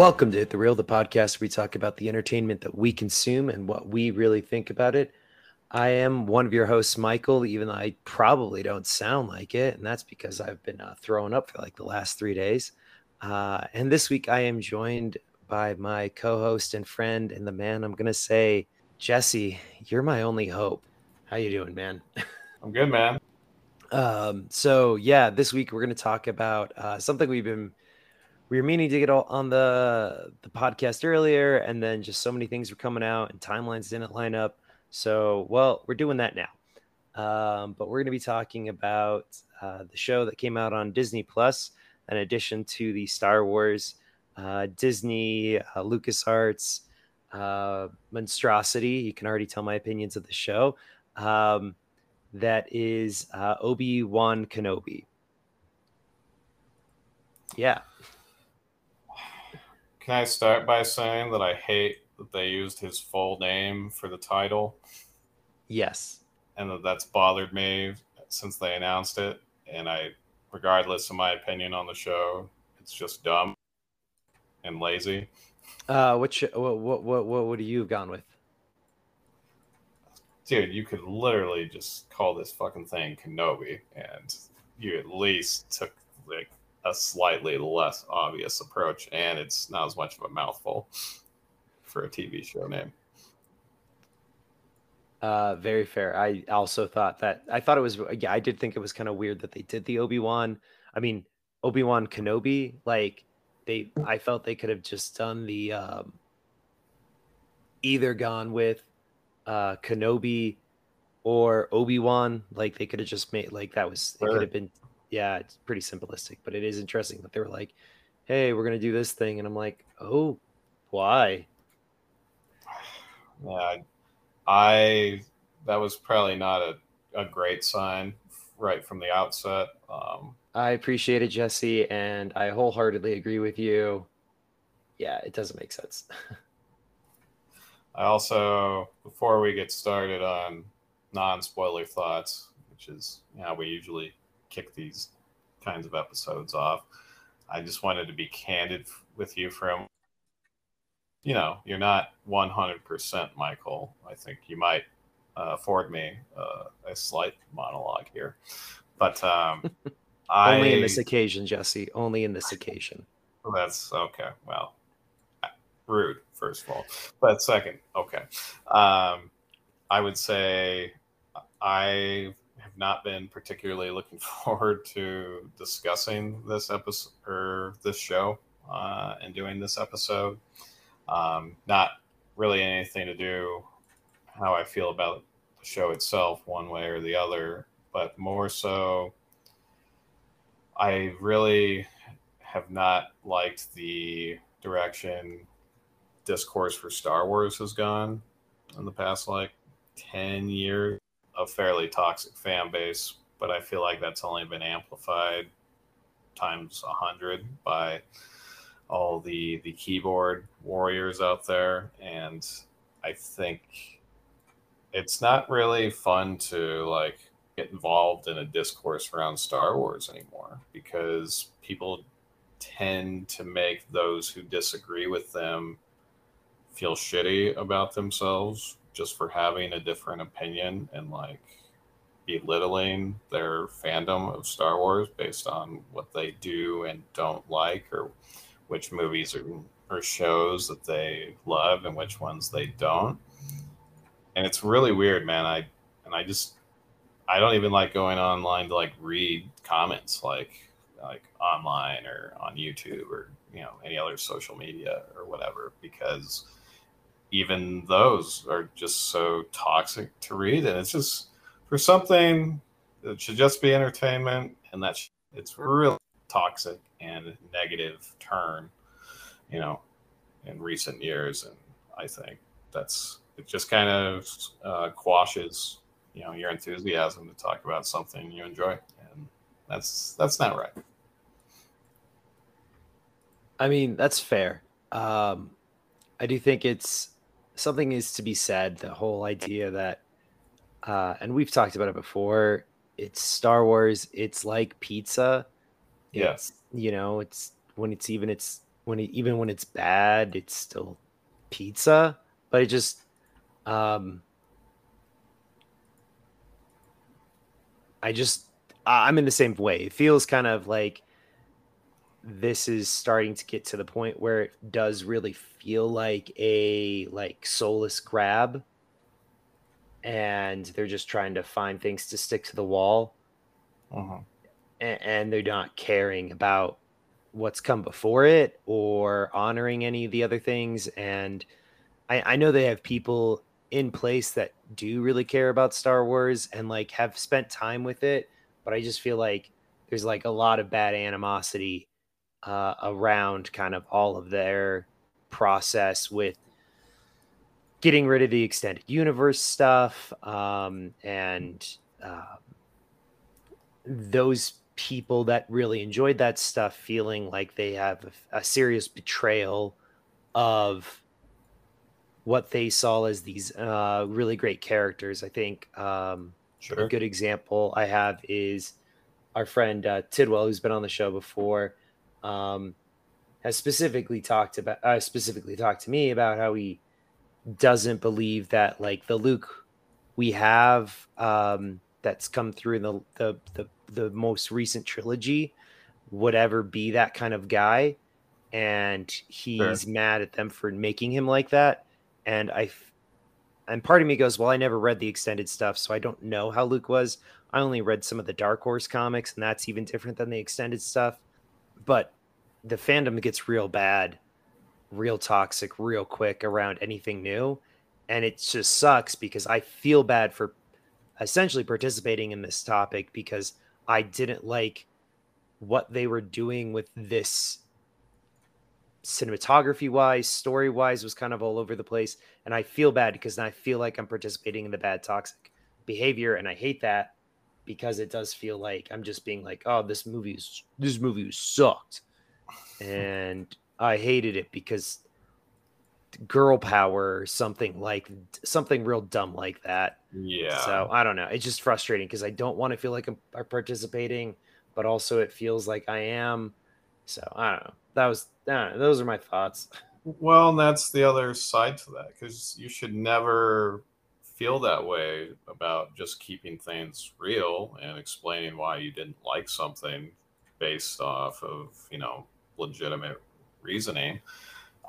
Welcome to Hit the Real, the podcast where we talk about the entertainment that we consume and what we really think about it. I am one of your hosts, Michael, even though I probably don't sound like it. And that's because I've been uh, throwing up for like the last three days. Uh, and this week I am joined by my co host and friend and the man I'm going to say, Jesse, you're my only hope. How you doing, man? I'm good, man. Um, so yeah, this week we're going to talk about uh, something we've been we were meaning to get on the the podcast earlier, and then just so many things were coming out and timelines didn't line up. So, well, we're doing that now. Um, but we're going to be talking about uh, the show that came out on Disney Plus, in addition to the Star Wars, uh, Disney, uh, LucasArts uh, monstrosity. You can already tell my opinions of the show. Um, that is uh, Obi Wan Kenobi. Yeah. Can I start by saying that I hate that they used his full name for the title? Yes. And that that's bothered me since they announced it. And I, regardless of my opinion on the show, it's just dumb and lazy. Uh, which what what what what would you have gone with? Dude, you could literally just call this fucking thing Kenobi, and you at least took like a slightly less obvious approach, and it's not as much of a mouthful for a TV show name. Uh, very fair. I also thought that I thought it was yeah, I did think it was kind of weird that they did the Obi-Wan. I mean, Obi-Wan Kenobi, like they I felt they could have just done the um either gone with uh Kenobi or Obi-Wan. Like they could have just made like that was it could have been yeah, it's pretty simplistic, but it is interesting that they were like, "Hey, we're gonna do this thing," and I'm like, "Oh, why?" Yeah, I that was probably not a, a great sign right from the outset. Um, I appreciate it, Jesse, and I wholeheartedly agree with you. Yeah, it doesn't make sense. I also, before we get started on non spoiler thoughts, which is how we usually kick these kinds of episodes off. I just wanted to be candid with you from you know, you're not 100% Michael. I think you might uh, afford me uh, a slight monologue here. But um, only I, in this occasion, Jesse. Only in this occasion. That's okay. Well, rude, first of all. But second, okay. Um, I would say I have not been particularly looking forward to discussing this episode or this show uh, and doing this episode. Um, not really anything to do how I feel about the show itself, one way or the other, but more so, I really have not liked the direction discourse for Star Wars has gone in the past like 10 years a fairly toxic fan base, but I feel like that's only been amplified times a hundred by all the the keyboard warriors out there, and I think it's not really fun to like get involved in a discourse around Star Wars anymore because people tend to make those who disagree with them feel shitty about themselves just for having a different opinion and like belittling their fandom of Star Wars based on what they do and don't like or which movies or, or shows that they love and which ones they don't. And it's really weird, man. I and I just I don't even like going online to like read comments like like online or on YouTube or you know any other social media or whatever because even those are just so toxic to read. And it's just for something that should just be entertainment, and that it's really toxic and negative turn, you know, in recent years. And I think that's it just kind of uh, quashes, you know, your enthusiasm to talk about something you enjoy, and that's that's not right. I mean, that's fair. Um, I do think it's something is to be said. The whole idea that, uh, and we've talked about it before. It's Star Wars. It's like pizza. Yes. Yeah. You know, it's when it's even its when it, even when it's bad, it's still pizza. But it just um I just I'm in the same way. It feels kind of like this is starting to get to the point where it does really feel like a like soulless grab. And they're just trying to find things to stick to the wall. Uh-huh. and, and they're not caring about what's come before it or honoring any of the other things. And I, I know they have people in place that do really care about star wars and like have spent time with it but i just feel like there's like a lot of bad animosity uh, around kind of all of their process with getting rid of the extended universe stuff um, and uh, those people that really enjoyed that stuff feeling like they have a, a serious betrayal of what they saw as these uh, really great characters. I think um, Sure. a good example I have is our friend uh, Tidwell, who's been on the show before, um, has specifically talked about uh, specifically talked to me about how he doesn't believe that like the Luke we have um, that's come through in the, the the the most recent trilogy would ever be that kind of guy, and he's mad at them for making him like that. And I, and part of me goes, well, I never read the extended stuff, so I don't know how Luke was. I only read some of the Dark Horse comics, and that's even different than the extended stuff. But the fandom gets real bad, real toxic, real quick around anything new. And it just sucks because I feel bad for essentially participating in this topic because I didn't like what they were doing with this cinematography wise, story wise was kind of all over the place. And I feel bad because I feel like I'm participating in the bad toxic behavior. And I hate that because it does feel like I'm just being like, oh, this movie is this movie sucked. And I hated it because girl power or something like something real dumb like that. Yeah. So I don't know. It's just frustrating because I don't want to feel like I'm, participating, but also it feels like I am. So I don't know. That was know, those are my thoughts. Well, and that's the other side to that because you should never feel that way about just keeping things real and explaining why you didn't like something based off of you know legitimate reasoning.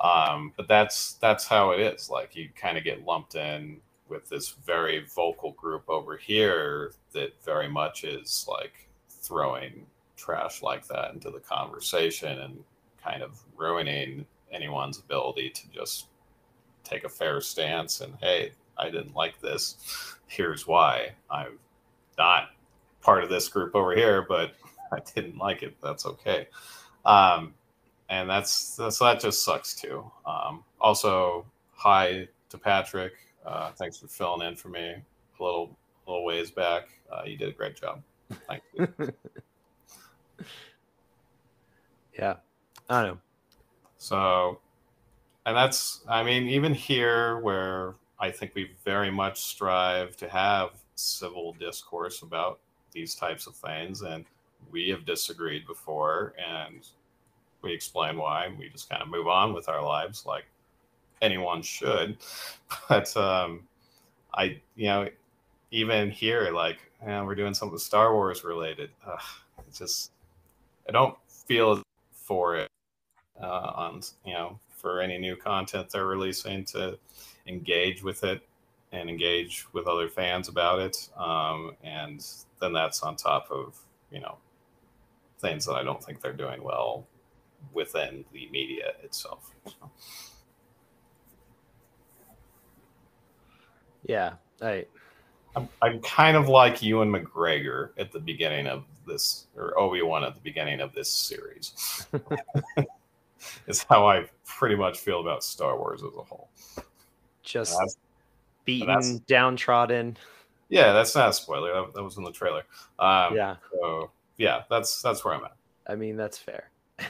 Um, but that's that's how it is. Like you kind of get lumped in with this very vocal group over here that very much is like throwing trash like that into the conversation and kind of ruining anyone's ability to just take a fair stance and hey i didn't like this. Here's why. I'm not part of this group over here but i didn't like it. That's okay. Um, and that's, that's that just sucks too. Um, also hi to patrick. Uh, thanks for filling in for me a little a little ways back. Uh, you did a great job. Thank you. Yeah i know. So, and that's, I mean, even here where I think we very much strive to have civil discourse about these types of things, and we have disagreed before, and we explain why, and we just kind of move on with our lives like anyone should. But um, I, you know, even here, like, yeah, we're doing something Star Wars related. Ugh, it's just, I don't feel for it uh, on you know for any new content they're releasing to engage with it and engage with other fans about it. Um, and then that's on top of you know things that i don't think they're doing well within the media itself. So, yeah i I'm, I'm kind of like Ewan McGregor at the beginning of this or obi-wan at the beginning of this series is how i pretty much feel about star wars as a whole just That's- beaten that's- downtrodden Yeah, that's not a spoiler. That, that was in the trailer. Um, yeah So yeah, that's that's where I'm at. i mean that's fair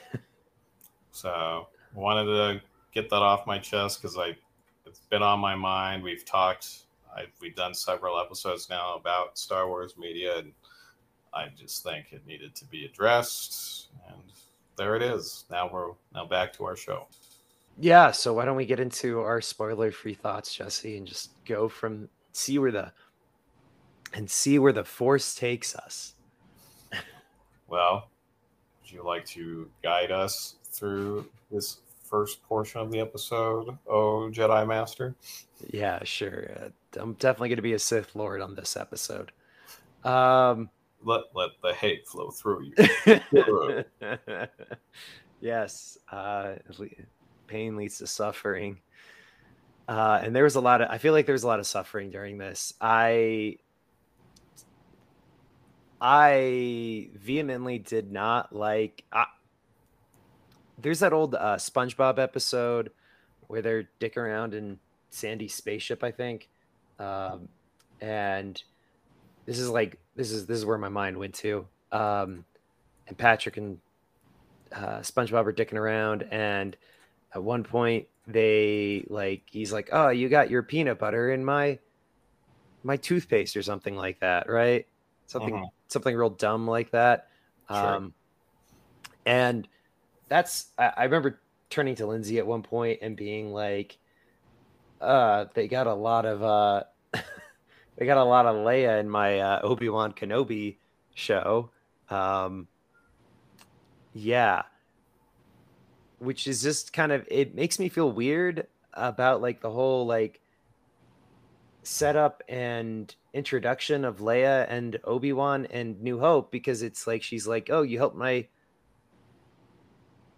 So wanted to get that off my chest because I it's been on my mind. We've talked. I, we've done several episodes now about Star Wars media, and I just think it needed to be addressed. And there it is. Now we're now back to our show. Yeah, so why don't we get into our spoiler-free thoughts, Jesse, and just go from see where the and see where the force takes us. well, would you like to guide us through this first portion of the episode, oh Jedi Master? Yeah, sure. Uh, I'm definitely going to be a Sith Lord on this episode. Um, let let the hate flow through you. yes, uh, pain leads to suffering. Uh, and there was a lot of, I feel like there was a lot of suffering during this. I, I vehemently did not like. Uh, there's that old uh, SpongeBob episode where they're dick around in Sandy's spaceship, I think, um, and this is like this is this is where my mind went to. Um, and Patrick and uh, SpongeBob are dicking around, and at one point they like he's like, "Oh, you got your peanut butter in my my toothpaste or something like that, right?" Something uh-huh. something real dumb like that. Sure. Um, and that's I, I remember turning to Lindsay at one point and being like, "Uh, they got a lot of uh." they got a lot of Leia in my uh, Obi Wan Kenobi show. Um, yeah, which is just kind of it makes me feel weird about like the whole like setup and introduction of Leia and Obi Wan and New Hope because it's like she's like, oh, you helped my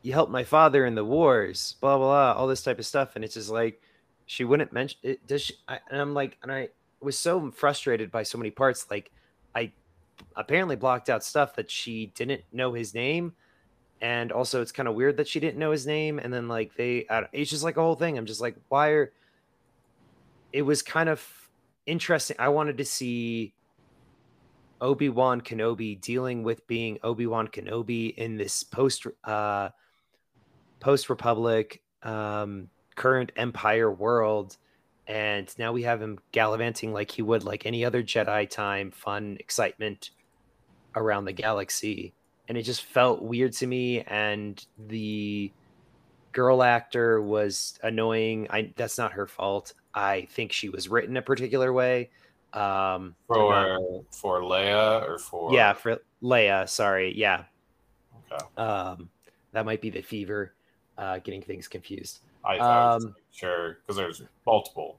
you helped my father in the wars, blah blah blah, all this type of stuff, and it's just like she wouldn't mention it. Does she? I, and I'm like, and I was so frustrated by so many parts. Like, I apparently blocked out stuff that she didn't know his name, and also it's kind of weird that she didn't know his name. And then like they, it's just like a whole thing. I'm just like, why are? It was kind of interesting. I wanted to see Obi Wan Kenobi dealing with being Obi Wan Kenobi in this post uh, post Republic um, current Empire world and now we have him gallivanting like he would like any other Jedi time, fun, excitement around the galaxy. And it just felt weird to me. And the girl actor was annoying. I that's not her fault. I think she was written a particular way. Um, for not, for Leia or for yeah for Leia. Sorry, yeah. Okay. Um, that might be the fever, uh, getting things confused. I thought um, sure because there's multiple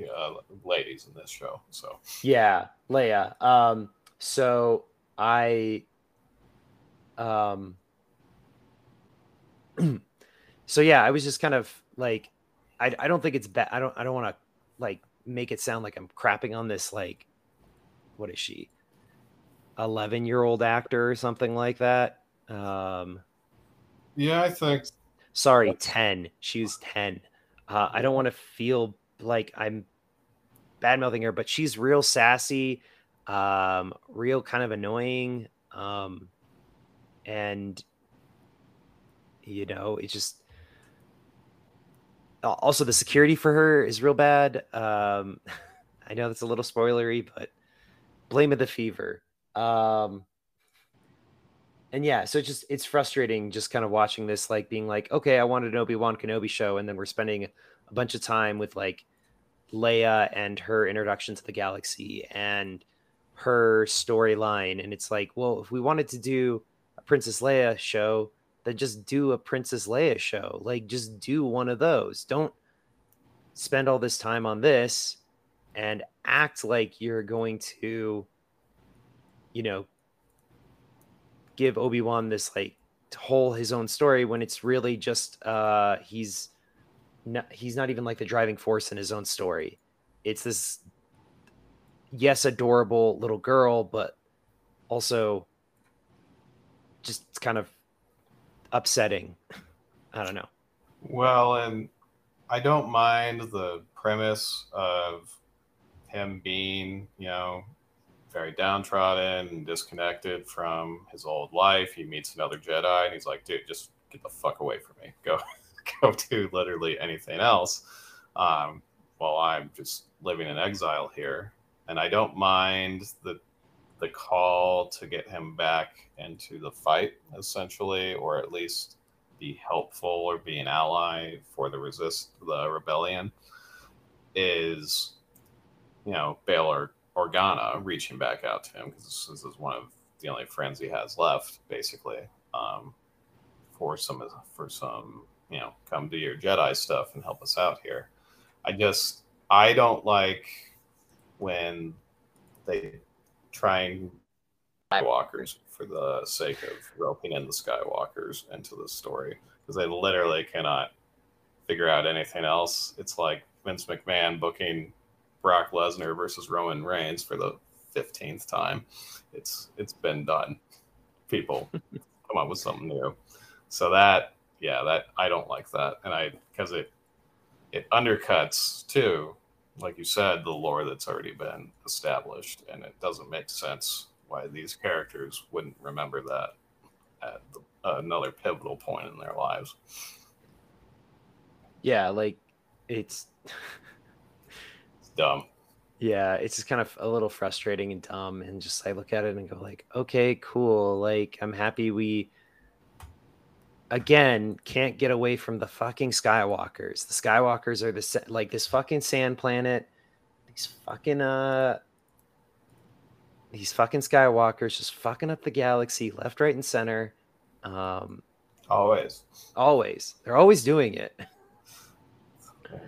uh, ladies in this show. So yeah, Leia. Um, so I, um, so yeah, I was just kind of like, I, I don't think it's bad. I don't I don't want to like make it sound like I'm crapping on this like, what is she? 11 year old actor or something like that. Um, yeah, I think Sorry, 10. She's 10. Uh, I don't want to feel like I'm bad mouthing her, but she's real sassy, um, real kind of annoying. Um, and, you know, it just, also the security for her is real bad. Um, I know that's a little spoilery, but blame of the fever. Um, and yeah, so it's just it's frustrating just kind of watching this, like being like, okay, I wanted an Obi Wan Kenobi show, and then we're spending a bunch of time with like Leia and her introduction to the galaxy and her storyline, and it's like, well, if we wanted to do Princess Leia show, then just do a Princess Leia show. Like, just do one of those. Don't spend all this time on this and act like you're going to, you know, give Obi-Wan this like whole his own story when it's really just uh he's not he's not even like the driving force in his own story. It's this yes, adorable little girl, but also just kind of upsetting. I don't know. Well, and I don't mind the premise of him being, you know, very downtrodden and disconnected from his old life. He meets another Jedi and he's like, dude, just get the fuck away from me. Go go do literally anything else. Um, while I'm just living in exile here. And I don't mind the the call to get him back into the fight, essentially, or at least be helpful or be an ally for the resist the rebellion, is you know Bail or Organa reaching back out to him because this, is one of the only friends he has left, basically, um, for some for some you know come do your Jedi stuff and help us out here. I just I don't like when they try and Skywalkers for the sake of roping in the Skywalkers into the story because they literally cannot figure out anything else. It's like Vince McMahon booking Brock Lesnar versus Roman Reigns for the fifteenth time. It's it's been done. People come up with something new. So that yeah, that I don't like that, and I because it it undercuts too, like you said, the lore that's already been established, and it doesn't make sense why these characters wouldn't remember that at the, uh, another pivotal point in their lives. Yeah, like it's dumb. Yeah, it's just kind of a little frustrating and dumb, and just I look at it and go like, okay, cool. Like I'm happy we again can't get away from the fucking Skywalkers. The Skywalkers are the like this fucking sand planet. These fucking uh these fucking Skywalkers just fucking up the galaxy left, right, and center. Um always. Always. They're always doing it.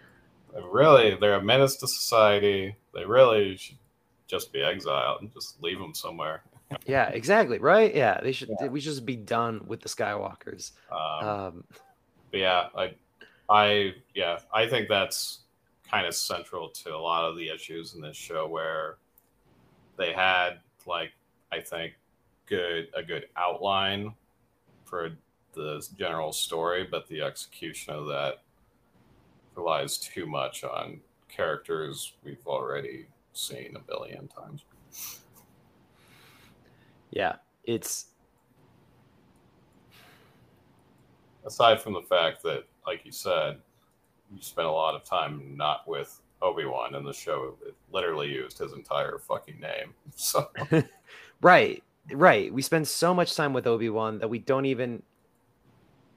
really, they're a menace to society. They really should just be exiled and just leave them somewhere. Yeah, exactly. Right. Yeah, they should. Yeah. We should just be done with the Skywalkers. Um, um, but yeah, I, I, yeah, I think that's kind of central to a lot of the issues in this show where they had like I think good a good outline for the general story, but the execution of that relies too much on characters we've already seen a billion times. Yeah, it's aside from the fact that, like you said, you spent a lot of time not with Obi Wan in the show. It literally used his entire fucking name. So, right, right. We spend so much time with Obi Wan that we don't even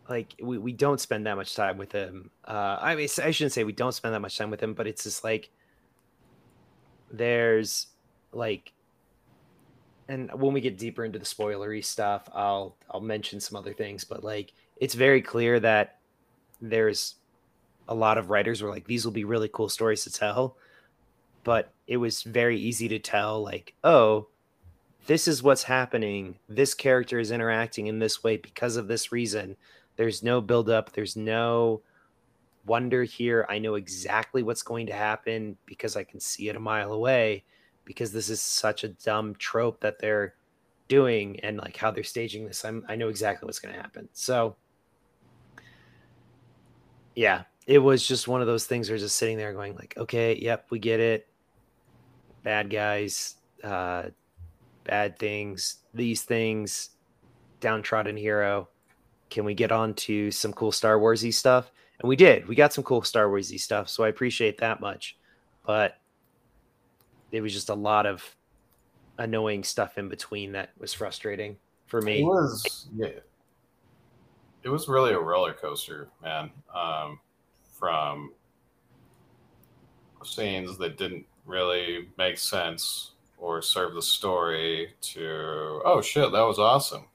like we, we don't spend that much time with him. Uh, I mean, I shouldn't say we don't spend that much time with him, but it's just like there's like, and when we get deeper into the spoilery stuff, I'll I'll mention some other things, but like it's very clear that there's a lot of writers were like these will be really cool stories to tell, but it was very easy to tell like oh this is what's happening. This character is interacting in this way because of this reason there's no buildup. There's no wonder here. I know exactly what's going to happen because I can see it a mile away because this is such a dumb trope that they're doing and like how they're staging this. I'm I know exactly what's going to happen. So yeah, it was just one of those things where just sitting there going like, okay, yep, we get it. Bad guys, uh bad things, these things, downtrodden hero can we get on to some cool Star Warsy stuff? And we did. We got some cool Star Warsy stuff, so I appreciate that much. But it was just a lot of annoying stuff in between that was frustrating for me. It was yeah. It was really a roller coaster, man. Um, from scenes that didn't really make sense or serve the story to oh shit, that was awesome.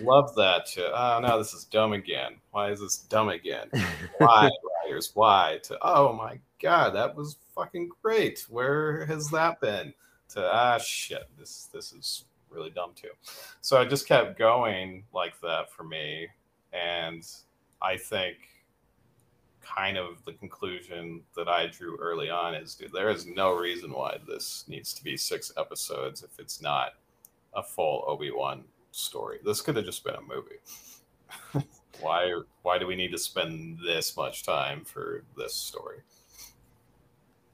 Love that. To, oh no, this is dumb again. Why is this dumb again? Why, writers? Why? To oh my god, that was fucking great. Where has that been? To ah shit, this this is really dumb too. So I just kept going like that for me, and I think kind of the conclusion that I drew early on is dude, there is no reason why this needs to be six episodes if it's not a full Obi Wan story. This could have just been a movie. why why do we need to spend this much time for this story?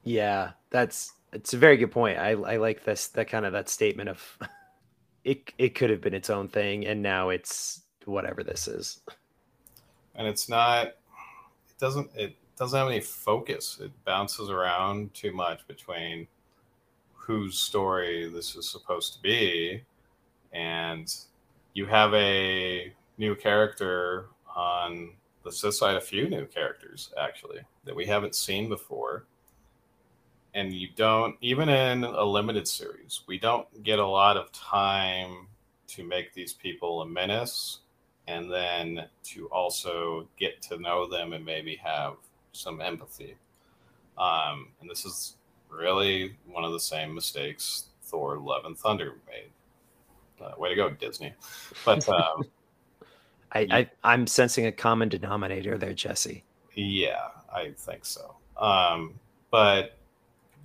Yeah, that's it's a very good point. I I like this that kind of that statement of it it could have been its own thing and now it's whatever this is. And it's not it doesn't it doesn't have any focus. It bounces around too much between whose story this is supposed to be, and you have a new character on the Sith side, a few new characters actually that we haven't seen before. And you don't, even in a limited series, we don't get a lot of time to make these people a menace and then to also get to know them and maybe have some empathy. Um, and this is really one of the same mistakes Thor: Love and Thunder made. Uh, way to go, Disney! But um, I, I am sensing a common denominator there, Jesse. Yeah, I think so. Um, but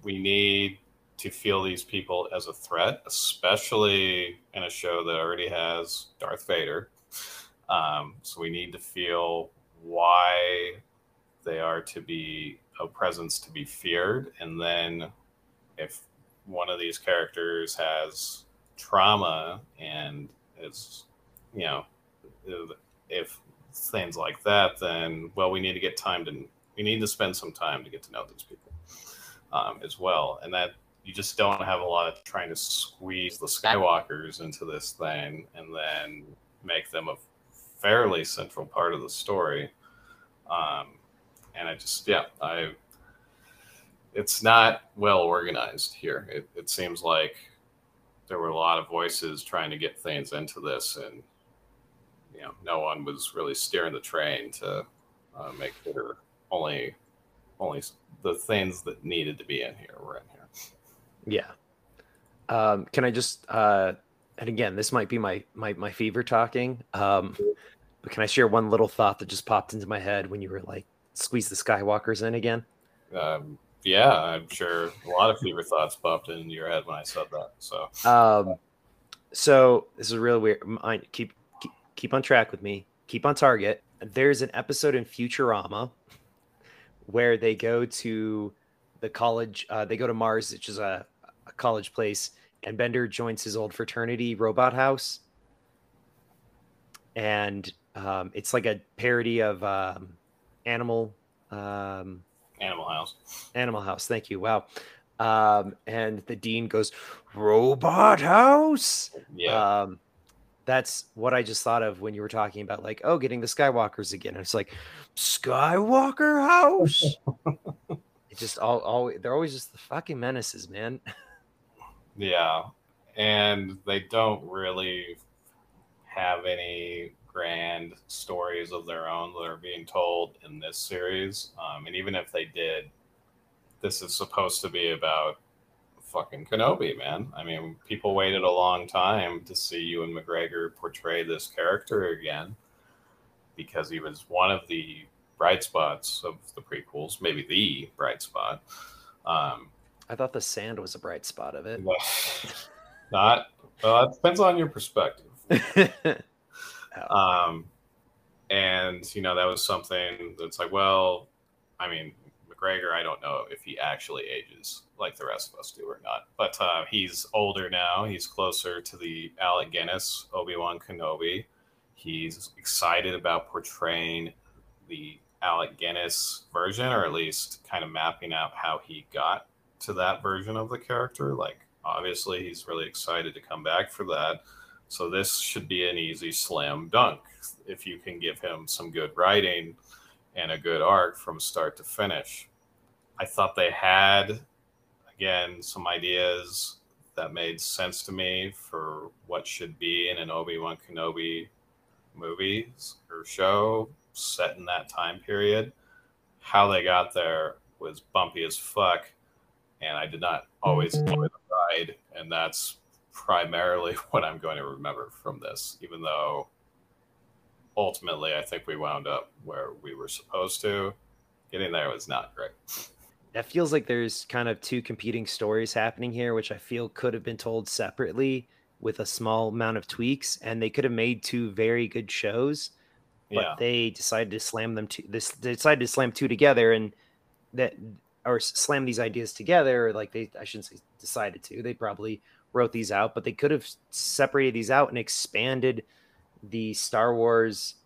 we need to feel these people as a threat, especially in a show that already has Darth Vader. Um, so we need to feel why they are to be a presence to be feared. And then if one of these characters has trauma and is, you know, if things like that, then, well, we need to get time to, we need to spend some time to get to know these people um, as well. And that you just don't have a lot of trying to squeeze the Skywalkers into this thing and then make them a fairly central part of the story. Um, and I just, yeah, I, it's not well organized here. It, it seems like there were a lot of voices trying to get things into this, and you know, no one was really steering the train to uh, make sure only, only the things that needed to be in here were in here. Yeah. Um, can I just uh, and again, this might be my my my fever talking. Um, but can I share one little thought that just popped into my head when you were like, squeeze the Skywalkers in again? Um, yeah, I'm sure a lot of fever thoughts popped into your head when I said that. So, um, so this is really weird. I, keep, keep on track with me. Keep on target. There's an episode in Futurama where they go to the college. Uh, they go to Mars, which is a, a college place, and Bender joins his old fraternity robot house, and um, it's like a parody of um, Animal um, Animal House. Animal House. Thank you. Wow. Um, and the dean goes, Robot House. Yeah. Um, that's what I just thought of when you were talking about, like, oh, getting the Skywalkers again. And it's like, Skywalker House. it just all, all, they're always just the fucking menaces, man. Yeah. And they don't really have any grand stories of their own that are being told in this series. Um, and even if they did, this is supposed to be about fucking Kenobi, man. I mean, people waited a long time to see Ewan McGregor portray this character again because he was one of the bright spots of the prequels, maybe the bright spot. Um, I thought the sand was a bright spot of it. Not. Well, it depends on your perspective. oh. Um, and you know that was something that's like, well, I mean, McGregor, I don't know if he actually ages like the rest of us do or not, but uh, he's older now. He's closer to the Alec Guinness Obi Wan Kenobi. He's excited about portraying the Alec Guinness version, or at least kind of mapping out how he got to that version of the character. Like, obviously, he's really excited to come back for that. So this should be an easy slam dunk if you can give him some good writing and a good arc from start to finish. I thought they had again some ideas that made sense to me for what should be in an Obi-Wan Kenobi movie or show set in that time period. How they got there was bumpy as fuck and I did not always enjoy the ride, and that's primarily what I'm going to remember from this, even though ultimately I think we wound up where we were supposed to. Getting there was not great. That feels like there's kind of two competing stories happening here, which I feel could have been told separately with a small amount of tweaks, and they could have made two very good shows. But yeah. they decided to slam them to this. They decided to slam two together, and that or slam these ideas together like they i shouldn't say decided to they probably wrote these out but they could have separated these out and expanded the star wars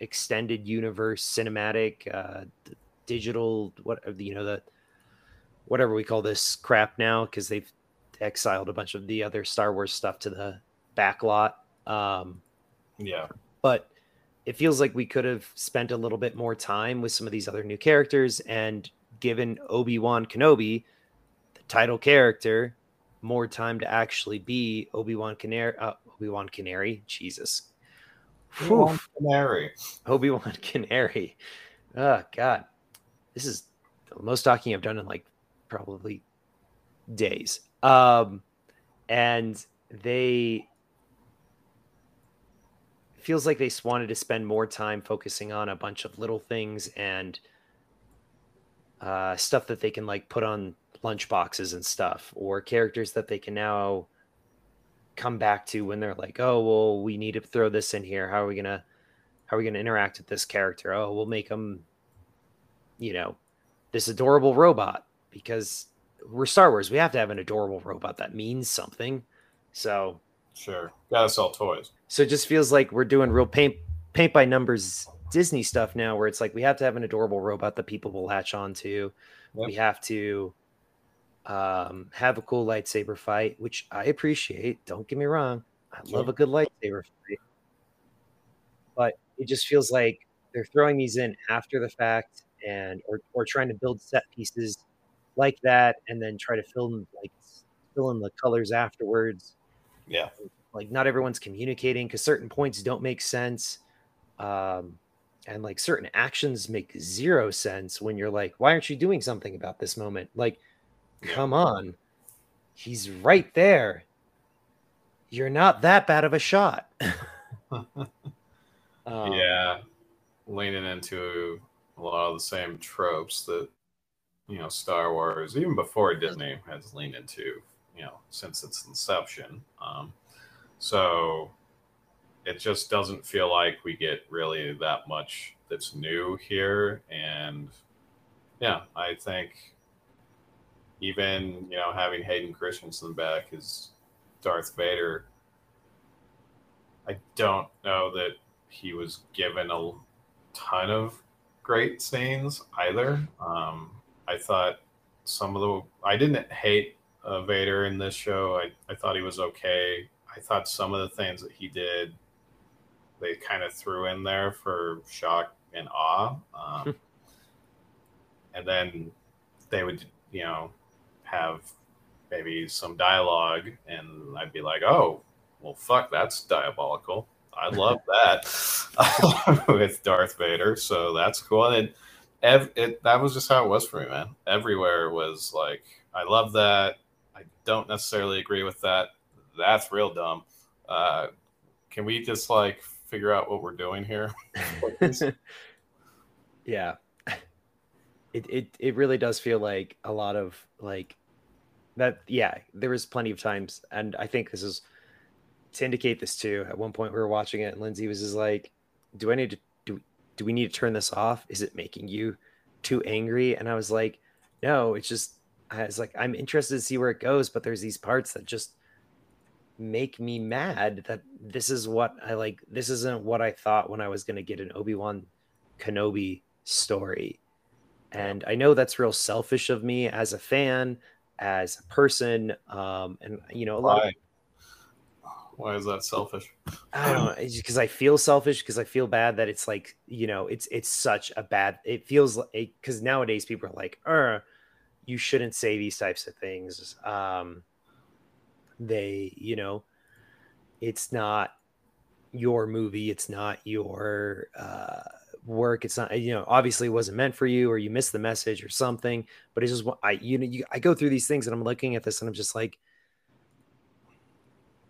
extended universe cinematic uh digital what you know the whatever we call this crap now because they've exiled a bunch of the other Star Wars stuff to the back lot. Um, yeah, but it feels like we could have spent a little bit more time with some of these other new characters and given Obi Wan Kenobi, the title character, more time to actually be Obi Wan Canary. Uh, Obi Wan Canary, Jesus, Obi-Wan Canary, Obi Wan Canary. Oh God, this is the most talking I've done in like probably days. Um, and they feels like they wanted to spend more time focusing on a bunch of little things and uh, stuff that they can like put on lunch boxes and stuff, or characters that they can now come back to when they're like, oh, well, we need to throw this in here. How are we gonna, how are we gonna interact with this character? Oh, we'll make them, you know, this adorable robot because we're Star Wars. We have to have an adorable robot that means something. So Sure. Gotta sell toys. So it just feels like we're doing real paint paint by numbers Disney stuff now where it's like we have to have an adorable robot that people will latch on to. Yep. We have to um, have a cool lightsaber fight, which I appreciate. Don't get me wrong. I love a good lightsaber fight. But it just feels like they're throwing these in after the fact and or, or trying to build set pieces like that and then try to fill in like fill in the colors afterwards yeah. Like not everyone's communicating because certain points don't make sense. Um, and like certain actions make zero sense when you're like, why aren't you doing something about this moment? Like, come on. He's right there. You're not that bad of a shot. um, yeah. Leaning into a lot of the same tropes that, you know, Star Wars, even before Disney, has leaned into you know since its inception. Um, so it just doesn't feel like we get really that much that's new here, and yeah, I think even you know having Hayden Christensen back as Darth Vader, I don't know that he was given a ton of great scenes either. Um, I thought some of the I didn't hate uh, Vader in this show. I, I thought he was okay. I thought some of the things that he did, they kind of threw in there for shock and awe. Um, and then they would, you know, have maybe some dialogue, and I'd be like, oh, well, fuck, that's diabolical. I love that with Darth Vader. So that's cool. And ev- it, that was just how it was for me, man. Everywhere was like, I love that I don't necessarily agree with that. That's real dumb. Uh, can we just like figure out what we're doing here? yeah. It, it it really does feel like a lot of like that yeah there was plenty of times and i think this is to indicate this too at one point we were watching it and lindsay was just like do i need to do we need to turn this off is it making you too angry and i was like no it's just I was like, I'm interested to see where it goes, but there's these parts that just make me mad that this is what I like. This isn't what I thought when I was going to get an Obi Wan Kenobi story. And I know that's real selfish of me as a fan, as a person. Um, and, you know, a lot? Of, why is that selfish? I don't know. because I feel selfish because I feel bad that it's like, you know, it's, it's such a bad, it feels like, because nowadays people are like, er, you shouldn't say these types of things. Um, they, you know, it's not your movie. It's not your uh, work. It's not, you know, obviously it wasn't meant for you, or you missed the message or something. But it's just, I, you know, you, I go through these things and I'm looking at this and I'm just like,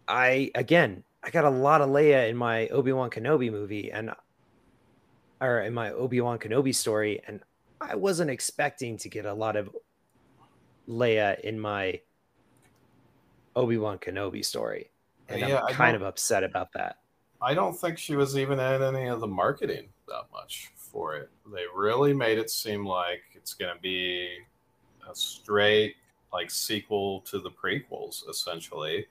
I again, I got a lot of Leia in my Obi Wan Kenobi movie, and or in my Obi Wan Kenobi story, and I wasn't expecting to get a lot of Leia in my Obi Wan Kenobi story, and yeah, I'm kind of upset about that. I don't think she was even in any of the marketing that much for it. They really made it seem like it's going to be a straight like sequel to the prequels. Essentially,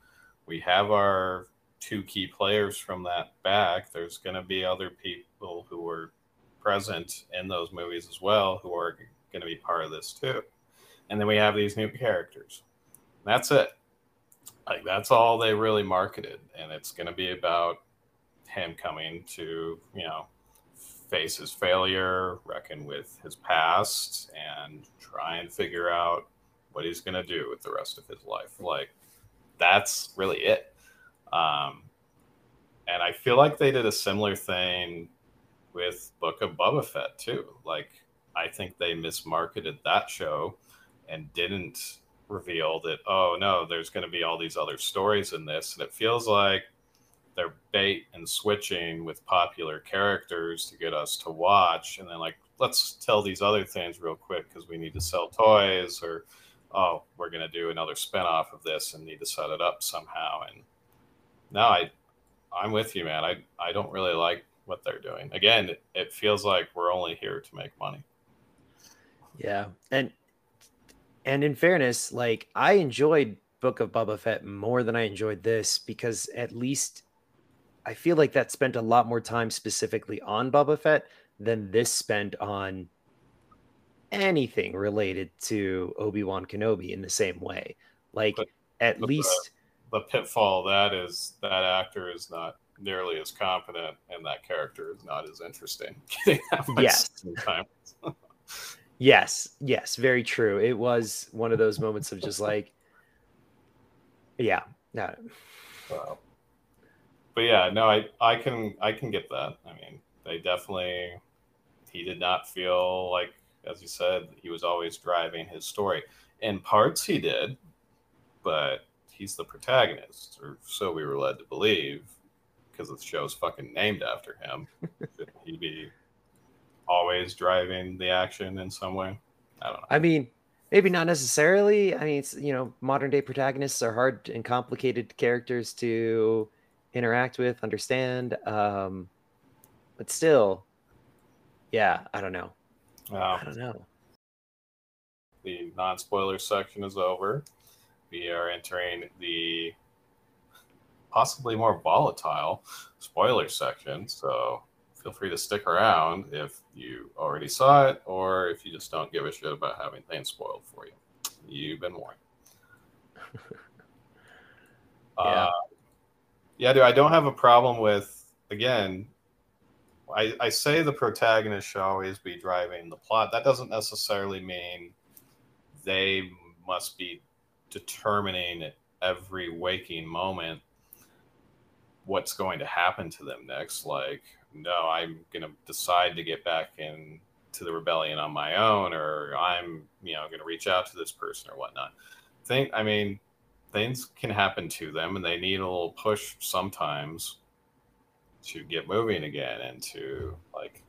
we have our two key players from that back. There's going to be other people who were present in those movies as well who are going to be part of this too and then we have these new characters. That's it. like that's all they really marketed, and it's going to be about him coming to you know face his failure, reckon with his past, and try and figure out what he's going to do with the rest of his life. Like that's really it. Um, and I feel like they did a similar thing with Book of Boba Fett too. Like I think they mismarketed that show and didn't reveal that oh no, there's going to be all these other stories in this, and it feels like they're bait and switching with popular characters to get us to watch, and then like let's tell these other things real quick because we need to sell toys or oh we're going to do another spinoff of this and need to set it up somehow. And no i i'm with you man. I i don't really like what they're doing. Again it, it feels like we're only here to make money. Yeah. And and in fairness like i enjoyed book of Boba Fett more than I enjoyed this because at least I feel like that spent a lot more time specifically on Boba Fett than this spent on anything related to Obi-Wan Kenobi in the same way. Like but, at but least the, the pitfall that is that actor is not nearly as competent and that character is not as interesting. yes. yes, yes, very true. It was one of those moments of just like yeah, no. Wow but yeah, no, I I can I can get that. I mean, they definitely he did not feel like, as you said, he was always driving his story. In parts, he did, but he's the protagonist, or so we were led to believe, because the show's fucking named after him. he'd be always driving the action in some way? I don't know. I mean, maybe not necessarily. I mean, it's you know, modern day protagonists are hard and complicated characters to interact with, understand. Um, but still, yeah, I don't know. I don't know. The non spoiler section is over. We are entering the possibly more volatile spoiler section. So feel free to stick around if you already saw it or if you just don't give a shit about having things spoiled for you. You've been warned. yeah. Uh, yeah, dude, I don't have a problem with again. I, I say the protagonist should always be driving the plot. That doesn't necessarily mean they must be determining every waking moment what's going to happen to them next. Like, no, I'm going to decide to get back in to the rebellion on my own, or I'm, you know, going to reach out to this person or whatnot. Think, I mean, things can happen to them and they need a little push sometimes to get moving again and to like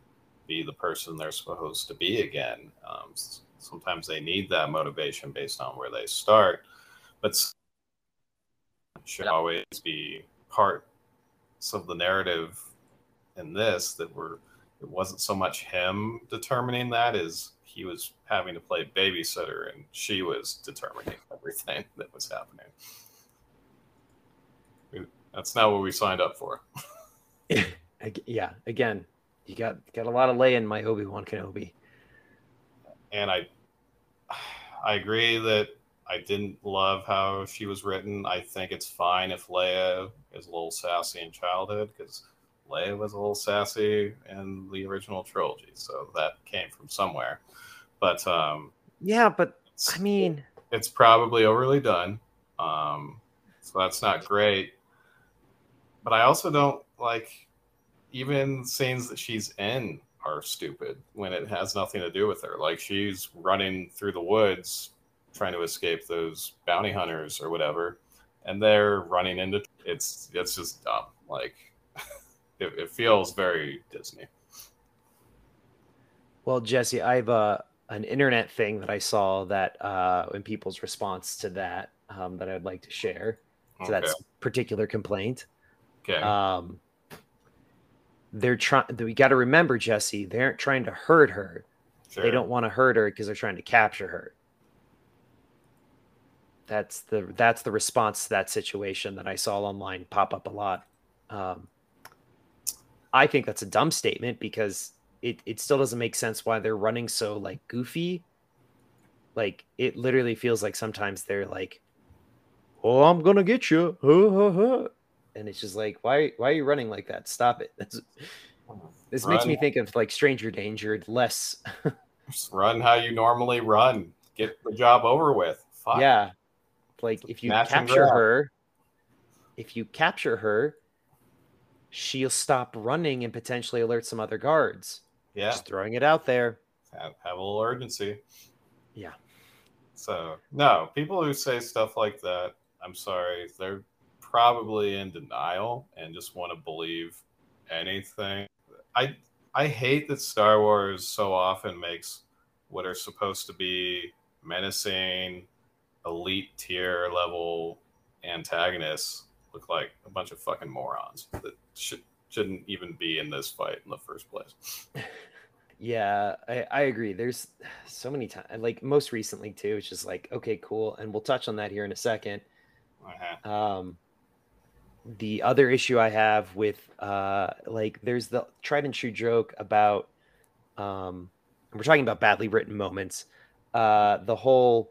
be the person they're supposed to be again um, sometimes they need that motivation based on where they start but should always be part of the narrative in this that were it wasn't so much him determining that as he was having to play babysitter and she was determining everything that was happening. That's not what we signed up for. yeah, again, you got got a lot of Leia in my Obi Wan Kenobi. And I, I agree that I didn't love how she was written. I think it's fine if Leia is a little sassy in childhood because Leia was a little sassy in the original trilogy, so that came from somewhere. But um, yeah, but I mean, it's probably overly done, um, so that's not great. But I also don't like even scenes that she's in are stupid when it has nothing to do with her. Like she's running through the woods trying to escape those bounty hunters or whatever, and they're running into it's it's just dumb. Like it, it feels very Disney. Well, Jesse, I've uh, an internet thing that I saw that uh, in people's response to that um, that I'd like to share to okay. that particular complaint. Okay. Um, they're trying. We got to remember, Jesse. They aren't trying to hurt her. Sure. They don't want to hurt her because they're trying to capture her. That's the that's the response to that situation that I saw online pop up a lot. Um, I think that's a dumb statement because it, it still doesn't make sense why they're running so like goofy. Like it literally feels like sometimes they're like "Oh, I'm gonna get you," and it's just like, why why are you running like that? Stop it. this makes me think of like Stranger Danger less. Just run how you normally run. Get the job over with. Fuck. Yeah, like if you capture her, if you capture her, she'll stop running and potentially alert some other guards. Yeah. Just throwing it out there. Have, have a little urgency. Yeah. So, no, people who say stuff like that, I'm sorry, they're probably in denial and just want to believe anything. I I hate that Star Wars so often makes what are supposed to be menacing, elite tier level antagonists look like a bunch of fucking morons that should shouldn't even be in this fight in the first place. Yeah, I, I agree. There's so many times, like most recently too. It's just like, okay, cool, and we'll touch on that here in a 2nd uh-huh. Um, the other issue I have with, uh, like, there's the tried and true joke about, um, we're talking about badly written moments. Uh, the whole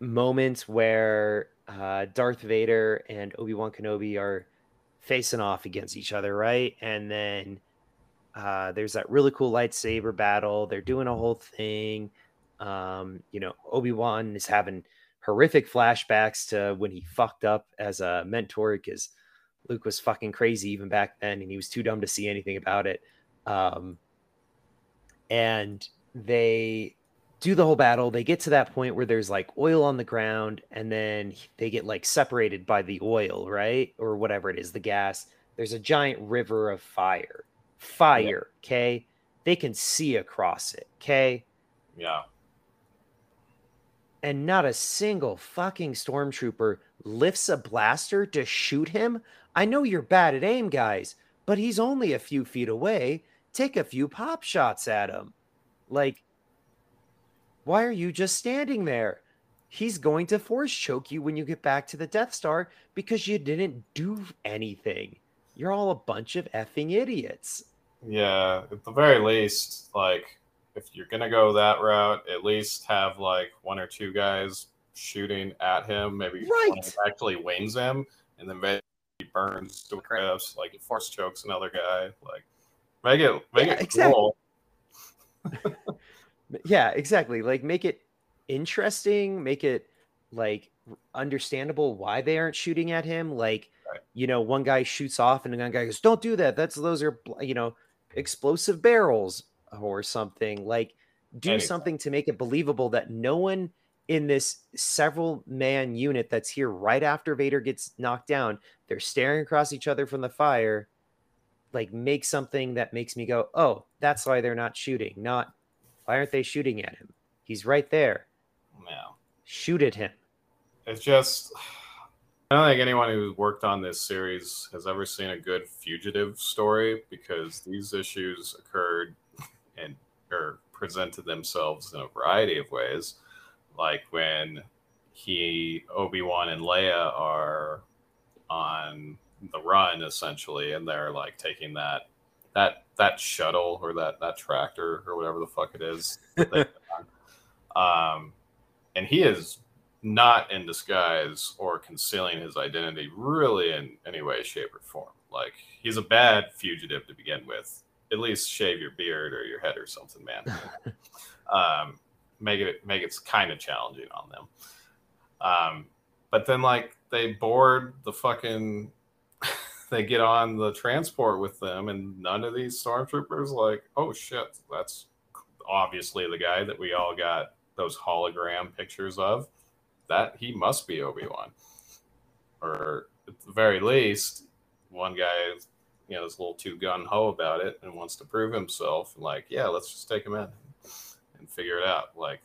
moment where uh, Darth Vader and Obi Wan Kenobi are facing off against each other, right? And then uh, there's that really cool lightsaber battle. They're doing a whole thing. Um, you know, Obi Wan is having horrific flashbacks to when he fucked up as a mentor because Luke was fucking crazy even back then, and he was too dumb to see anything about it. Um, and they do the whole battle. They get to that point where there's like oil on the ground, and then they get like separated by the oil, right? Or whatever it is, the gas. There's a giant river of fire. Fire, okay? They can see across it, okay? Yeah. And not a single fucking stormtrooper lifts a blaster to shoot him. I know you're bad at aim, guys, but he's only a few feet away. Take a few pop shots at him. Like, why are you just standing there? He's going to force choke you when you get back to the Death Star because you didn't do anything. You're all a bunch of effing idiots. Yeah, at the very least, like if you're gonna go that route, at least have like one or two guys shooting at him. Maybe right. actually wings him, and then maybe he burns to crisp. Like he force chokes another guy. Like make it make yeah, it exactly. cool. yeah, exactly. Like make it interesting, make it like understandable why they aren't shooting at him. Like, right. you know, one guy shoots off and another guy goes, "Don't do that. That's those are you know explosive barrels or something." Like, do something to make it believable that no one in this several man unit that's here right after Vader gets knocked down, they're staring across each other from the fire. Like, make something that makes me go, "Oh, that's why they're not shooting." Not why aren't they shooting at him? He's right there. Yeah. Shoot at him. It's just I don't think anyone who worked on this series has ever seen a good fugitive story because these issues occurred and or presented themselves in a variety of ways. Like when he, Obi Wan, and Leia are on the run essentially, and they're like taking that that that shuttle or that that tractor or whatever the fuck it is. um, and he is not in disguise or concealing his identity really in any way, shape, or form. Like he's a bad fugitive to begin with. At least shave your beard or your head or something, man. um, make it make it kind of challenging on them. Um, but then like they board the fucking they get on the transport with them, and none of these stormtroopers like, oh shit, that's obviously the guy that we all got those hologram pictures of. That he must be Obi Wan, or at the very least, one guy, you know, is a little too gun ho about it and wants to prove himself. Like, yeah, let's just take him in and figure it out. Like,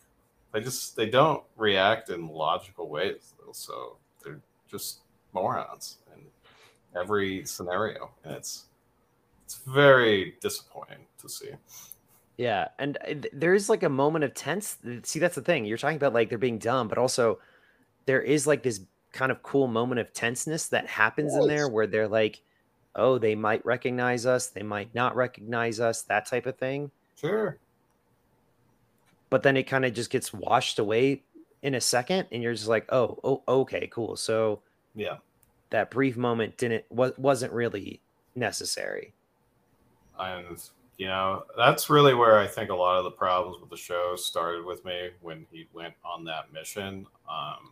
they just they don't react in logical ways, so they're just morons in every scenario, and it's it's very disappointing to see. Yeah, and uh, there is like a moment of tense. See, that's the thing. You're talking about like they're being dumb, but also there is like this kind of cool moment of tenseness that happens in there where they're like, "Oh, they might recognize us, they might not recognize us," that type of thing. Sure. But then it kind of just gets washed away in a second, and you're just like, oh, oh, okay, cool. So Yeah. that brief moment didn't was wasn't really necessary. and you know that's really where i think a lot of the problems with the show started with me when he went on that mission um,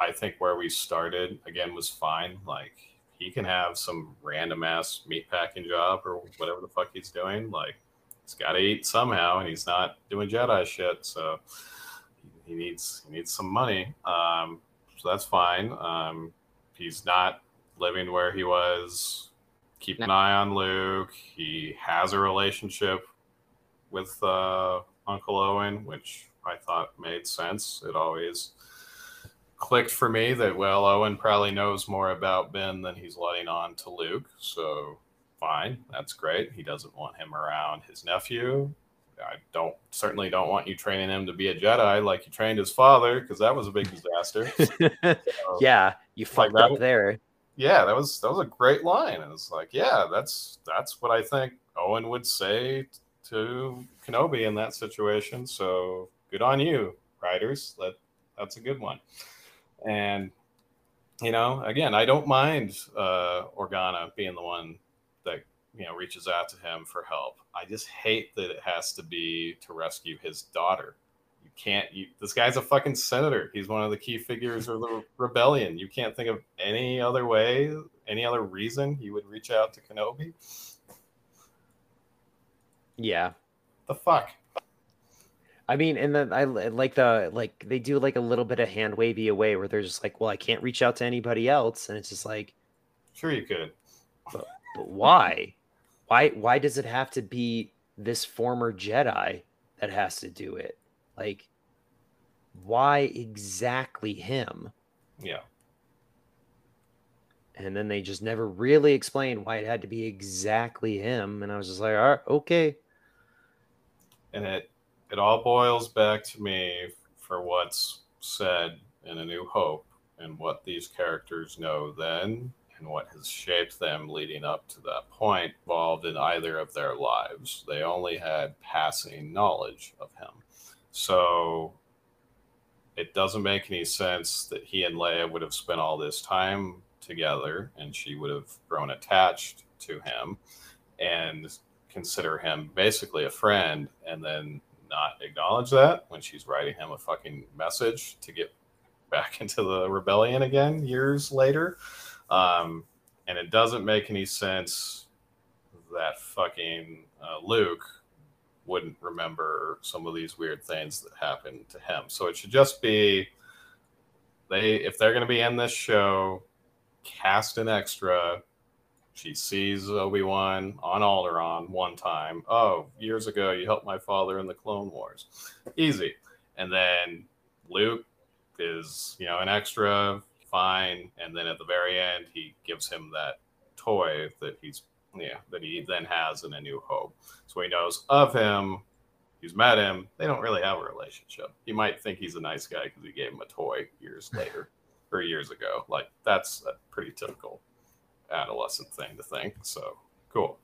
i think where we started again was fine like he can have some random ass meat packing job or whatever the fuck he's doing like he's got to eat somehow and he's not doing jedi shit so he needs he needs some money um, so that's fine um, he's not living where he was keep an eye on Luke. He has a relationship with uh, Uncle Owen, which I thought made sense. It always clicked for me that, well, Owen probably knows more about Ben than he's letting on to Luke. So, fine. That's great. He doesn't want him around his nephew. I don't certainly don't want you training him to be a Jedi like you trained his father because that was a big disaster. So, yeah, you fucked that up was- there. yeah, that was that was a great line. And it's like, yeah, that's that's what I think Owen would say to Kenobi in that situation. So good on you, writers. That that's a good one. And you know, again, I don't mind uh, Organa being the one that you know reaches out to him for help. I just hate that it has to be to rescue his daughter. You can't. You, this guy's a fucking senator. He's one of the key figures of the rebellion. You can't think of any other way, any other reason he would reach out to Kenobi. Yeah. The fuck. I mean, and then I like the like they do like a little bit of hand wavy away where they're just like, well, I can't reach out to anybody else, and it's just like, Sure, you could. but, but why? Why why does it have to be this former Jedi that has to do it? Like, why exactly him? Yeah. And then they just never really explained why it had to be exactly him. And I was just like, all right, okay. and it it all boils back to me for what's said in a new hope and what these characters know then and what has shaped them leading up to that point involved in either of their lives. They only had passing knowledge of him. So it doesn't make any sense that he and leia would have spent all this time together and she would have grown attached to him and consider him basically a friend and then not acknowledge that when she's writing him a fucking message to get back into the rebellion again years later. Um, and it doesn't make any sense that fucking uh, Luke wouldn't remember some of these weird things that happened to him. So it should just be they if they're going to be in this show, cast an extra she sees Obi Wan on Alderaan one time. Oh, years ago, you helped my father in the Clone Wars. Easy. And then Luke is, you know, an extra, fine. And then at the very end, he gives him that toy that he's, yeah, that he then has in A New Hope. So he knows of him. He's met him. They don't really have a relationship. He might think he's a nice guy because he gave him a toy years later or years ago. Like, that's pretty typical adolescent thing to think. So cool.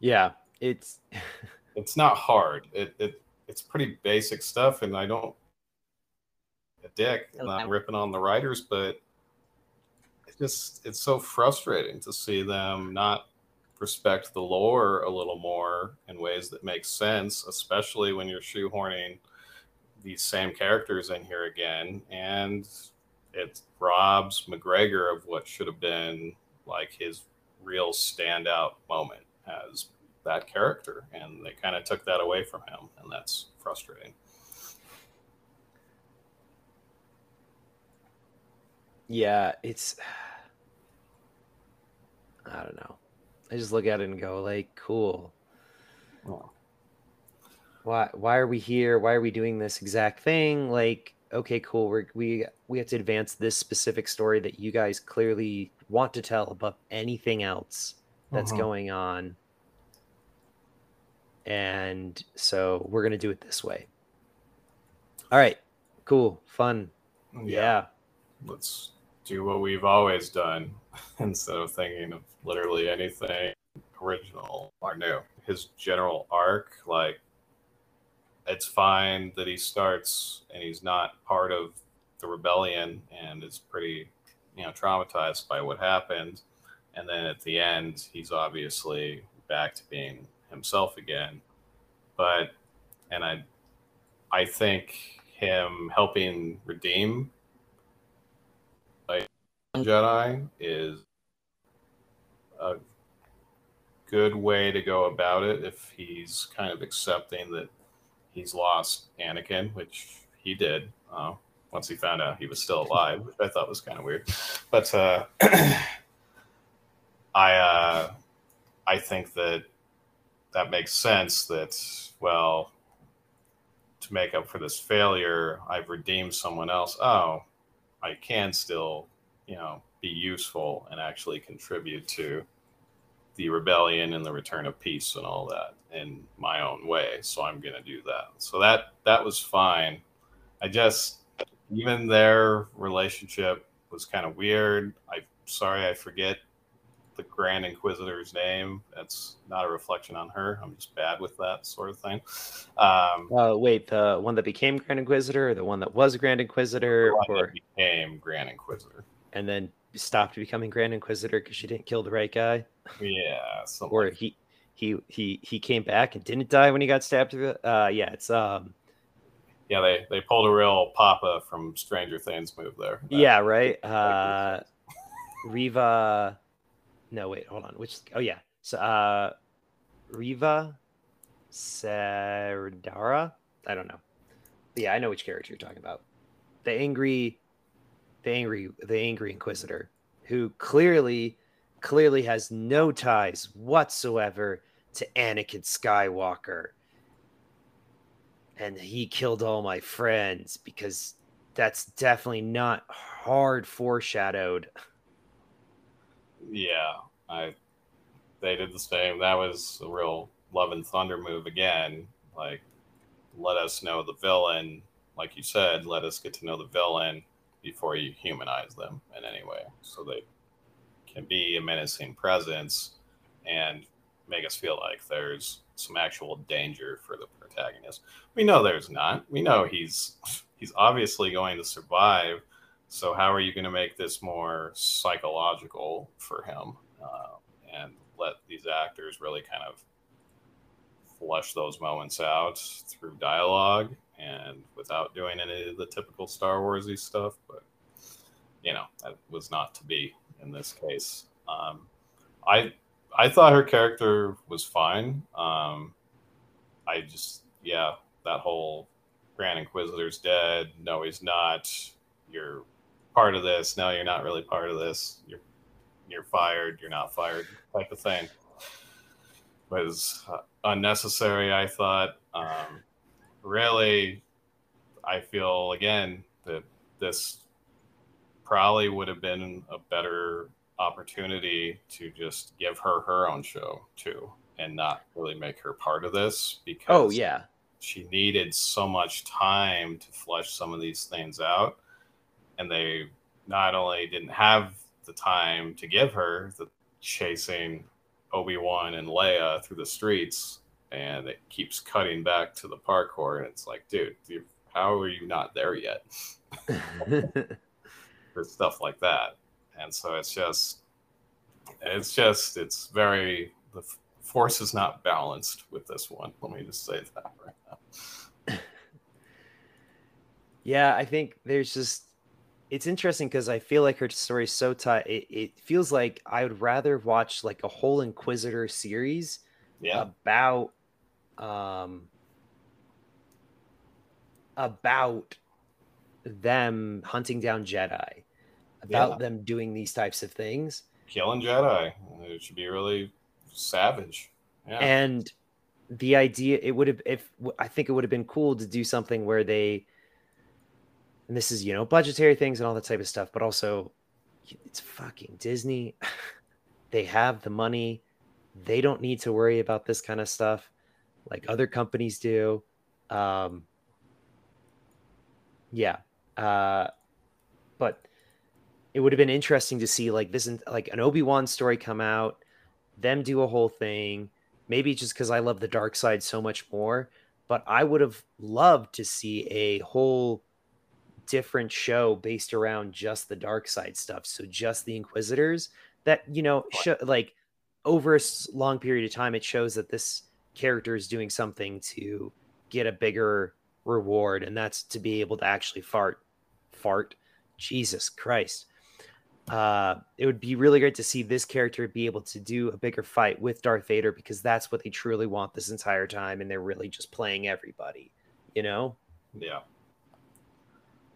Yeah, it's It's not hard. It, it it's pretty basic stuff, and I don't a dick not ripping on the writers, but it's just it's so frustrating to see them not respect the lore a little more in ways that make sense, especially when you're shoehorning these same characters in here again, and it robs McGregor of what should have been like his real standout moment as that character, and they kind of took that away from him, and that's frustrating. yeah, it's I don't know. I just look at it and go like, cool. Well, Why why are we here? Why are we doing this exact thing? Like, okay, cool. We're, we we have to advance this specific story that you guys clearly want to tell above anything else that's Mhm. going on. And so we're gonna do it this way. All right, cool, fun. yeah. let's do what we've always done instead of thinking of literally anything original or new. His general arc, like it's fine that he starts and he's not part of the rebellion and is pretty, you know, traumatized by what happened. And then at the end, he's obviously back to being himself again. But, and I, I think him helping redeem a Jedi is a good way to go about it if he's kind of accepting that he's lost Anakin, which he did uh, once he found out he was still alive, which I thought was kind of weird. But uh, I uh, I think that that makes sense. That well, to make up for this failure, I've redeemed someone else. Oh, I can still, you know, be useful and actually contribute to the rebellion and the return of peace and all that in my own way. So I'm going to do that. So that that was fine. I just even their relationship was kind of weird. I'm sorry I forget the Grand Inquisitor's name. That's not a reflection on her. I'm just bad with that sort of thing. Um, uh, wait, the one that became Grand Inquisitor, or the one that was Grand Inquisitor, or became Grand Inquisitor, and then stopped becoming Grand Inquisitor because she didn't kill the right guy. Yeah, or he he he he came back and didn't die when he got stabbed. Uh, yeah, it's um. Yeah, they they pulled a real Papa from Stranger Things move there. That, yeah, right. Uh, Reva. No, wait, hold on. Which? Oh yeah. So, uh, Reva Serdara. I don't know. But yeah, I know which character you're talking about. The angry, the angry, the angry Inquisitor, who clearly, clearly has no ties whatsoever to Anakin Skywalker. And he killed all my friends because that's definitely not hard foreshadowed. Yeah, I they did the same. That was a real love and thunder move again. Like let us know the villain, like you said, let us get to know the villain before you humanize them in any way. So they can be a menacing presence and make us feel like there's some actual danger for the protagonist. We know there's not. We know he's he's obviously going to survive. So how are you going to make this more psychological for him uh, and let these actors really kind of flesh those moments out through dialogue and without doing any of the typical Star Warsy stuff? But you know that was not to be in this case. Um, I I thought her character was fine. Um, I just, yeah, that whole Grand Inquisitor's dead. No, he's not. You're part of this. No, you're not really part of this. You're you're fired. You're not fired. Type of thing was uh, unnecessary. I thought. Um, really, I feel again that this probably would have been a better opportunity to just give her her own show too and not really make her part of this oh, because oh yeah. she needed so much time to flesh some of these things out and they not only didn't have the time to give her the chasing obi-wan and leia through the streets and it keeps cutting back to the parkour and it's like dude how are you not there yet? For stuff like that and so it's just it's just it's very the force is not balanced with this one. Let me just say that right now. Yeah i think there's just it's interesting because i feel like her story is so tight. It, it feels like i would rather watch like a whole inquisitor series yeah. about um about them hunting down jedi about yeah. them doing these types of things. Killing Jedi. It should be really savage. Yeah. And the idea it would have if I think it would have been cool to do something where they and this is, you know, budgetary things and all that type of stuff, but also it's fucking Disney. they have the money. They don't need to worry about this kind of stuff like other companies do. Um yeah. Uh but it would have been interesting to see like this like an Obi-Wan story come out, them do a whole thing. Maybe just because I love the dark side so much more. but I would have loved to see a whole different show based around just the dark side stuff. So just the Inquisitors that, you know, sh- like over a long period of time, it shows that this character is doing something to get a bigger reward. And that's to be able to actually fart, fart. Jesus Christ. Uh, it would be really great to see this character be able to do a bigger fight with Darth Vader because that's what they truly want this entire time, and they're really just playing everybody, you know? Yeah.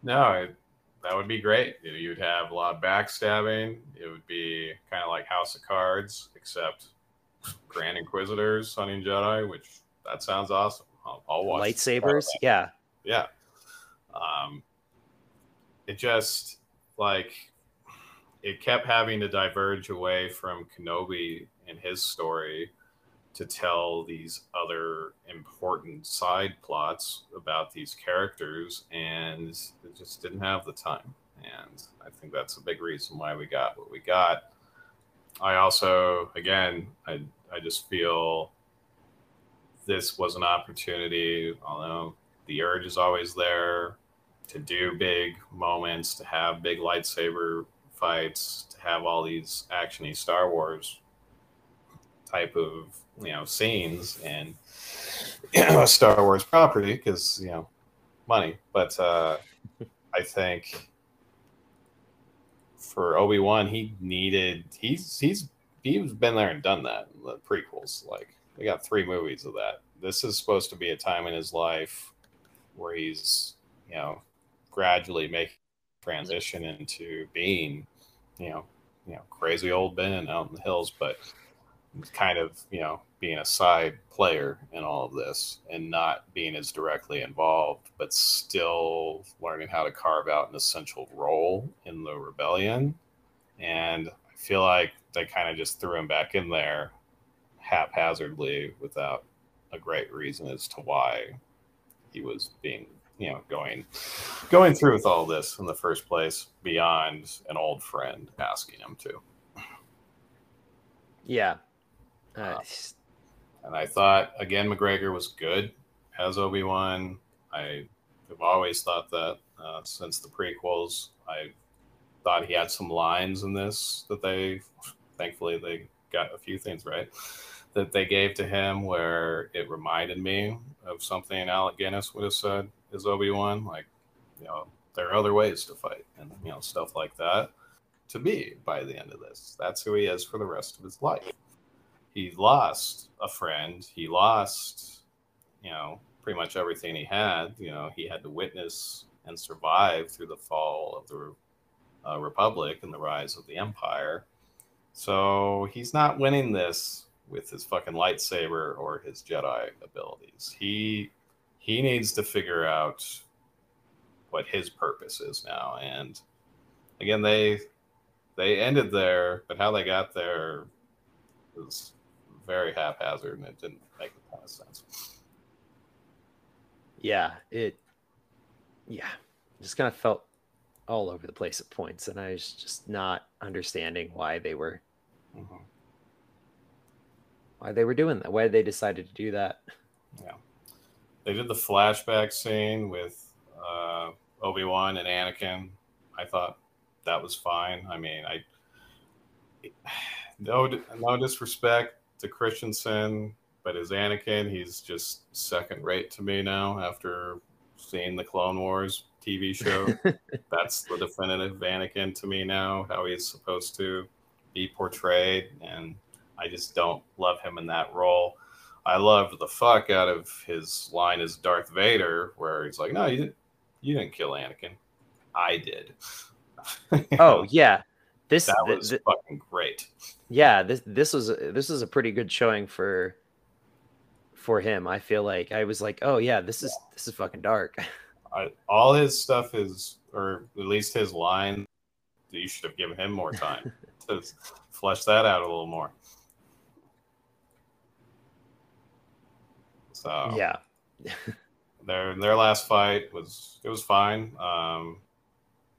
No, it, that would be great. You'd have a lot of backstabbing. It would be kind of like House of Cards, except Grand Inquisitors hunting Jedi, which that sounds awesome. I'll, I'll watch lightsabers. Yeah, yeah. Um, it just like it kept having to diverge away from Kenobi and his story to tell these other important side plots about these characters, and it just didn't have the time. And I think that's a big reason why we got what we got. I also, again, I, I just feel this was an opportunity, although the urge is always there to do big moments, to have big lightsaber fights, to have all these actiony Star Wars type of you know scenes and you know, Star Wars property because you know money. But uh, I think for Obi Wan, he needed he's he's he's been there and done that. The prequels, like we got three movies of that. This is supposed to be a time in his life where he's you know gradually making transition into being you know, you know, crazy old Ben out in the hills, but kind of, you know, being a side player in all of this and not being as directly involved, but still learning how to carve out an essential role in the rebellion. And I feel like they kind of just threw him back in there haphazardly without a great reason as to why he was being you know going going through with all this in the first place beyond an old friend asking him to. Yeah. Uh, and i thought again mcgregor was good as obi-wan. I have always thought that uh, since the prequels i thought he had some lines in this that they thankfully they got a few things right that they gave to him where it reminded me of something Alec Guinness would have said is Obi Wan. Like, you know, there are other ways to fight, and you know, stuff like that. To be by the end of this, that's who he is for the rest of his life. He lost a friend. He lost, you know, pretty much everything he had. You know, he had to witness and survive through the fall of the uh, Republic and the rise of the Empire. So he's not winning this with his fucking lightsaber or his Jedi abilities. He he needs to figure out what his purpose is now. And again, they they ended there, but how they got there was very haphazard and it didn't make a ton of sense. Yeah, it yeah, just kind of felt all over the place at points, and I was just not understanding why they were mm-hmm. Why they were doing that, why they decided to do that. Yeah they did the flashback scene with uh, Obi Wan and Anakin. I thought that was fine. I mean, I no no disrespect to Christensen, but as Anakin, he's just second rate to me now after seeing the Clone Wars TV show. That's the definitive Anakin to me now, how he's supposed to be portrayed, and I just don't love him in that role. I loved the fuck out of his line as Darth Vader, where he's like, "No, you didn't. You didn't kill Anakin. I did." oh yeah, this that was th- fucking great. Yeah, this this was this was a pretty good showing for for him. I feel like I was like, "Oh yeah, this is this is fucking dark." I, all his stuff is, or at least his line. You should have given him more time to flesh that out a little more. So yeah, their their last fight was it was fine. Um,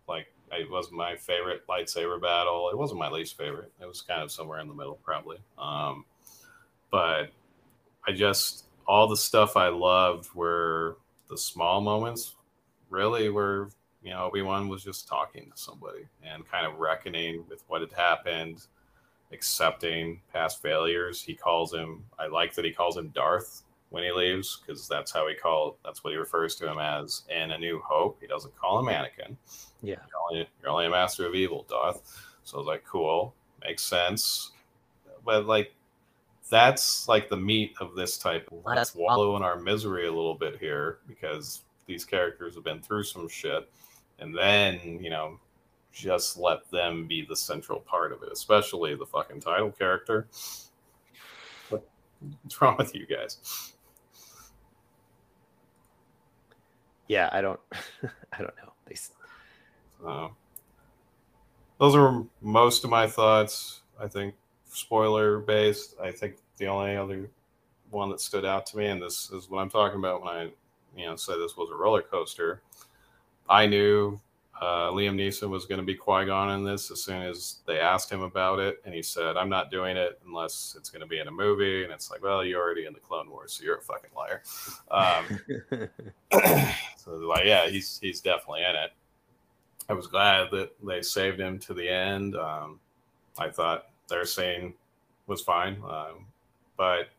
like it wasn't my favorite lightsaber battle. It wasn't my least favorite. It was kind of somewhere in the middle, probably. Um, but I just all the stuff I loved were the small moments, really, where you know Obi Wan was just talking to somebody and kind of reckoning with what had happened, accepting past failures. He calls him. I like that he calls him Darth when he leaves because that's how he called. That's what he refers to him as in A New Hope. He doesn't call him Anakin. Yeah, you're only, you're only a master of evil, Darth. So I was like, cool, makes sense. But like that's like the meat of this type. Let's wallow in our misery a little bit here because these characters have been through some shit, and then you know, just let them be the central part of it, especially the fucking title character. What's wrong with you guys? Yeah, I don't, I don't know. They. Uh, those are most of my thoughts. I think spoiler based. I think the only other one that stood out to me, and this is what I'm talking about when I, you know, said this was a roller coaster. I knew uh, Liam Neeson was going to be Qui Gon in this as soon as they asked him about it, and he said, "I'm not doing it unless it's going to be in a movie." And it's like, well, you're already in the Clone Wars, so you're a fucking liar. Um, so like, yeah, he's he's definitely in it. I was glad that they saved him to the end. Um, I thought their scene was fine. Um, but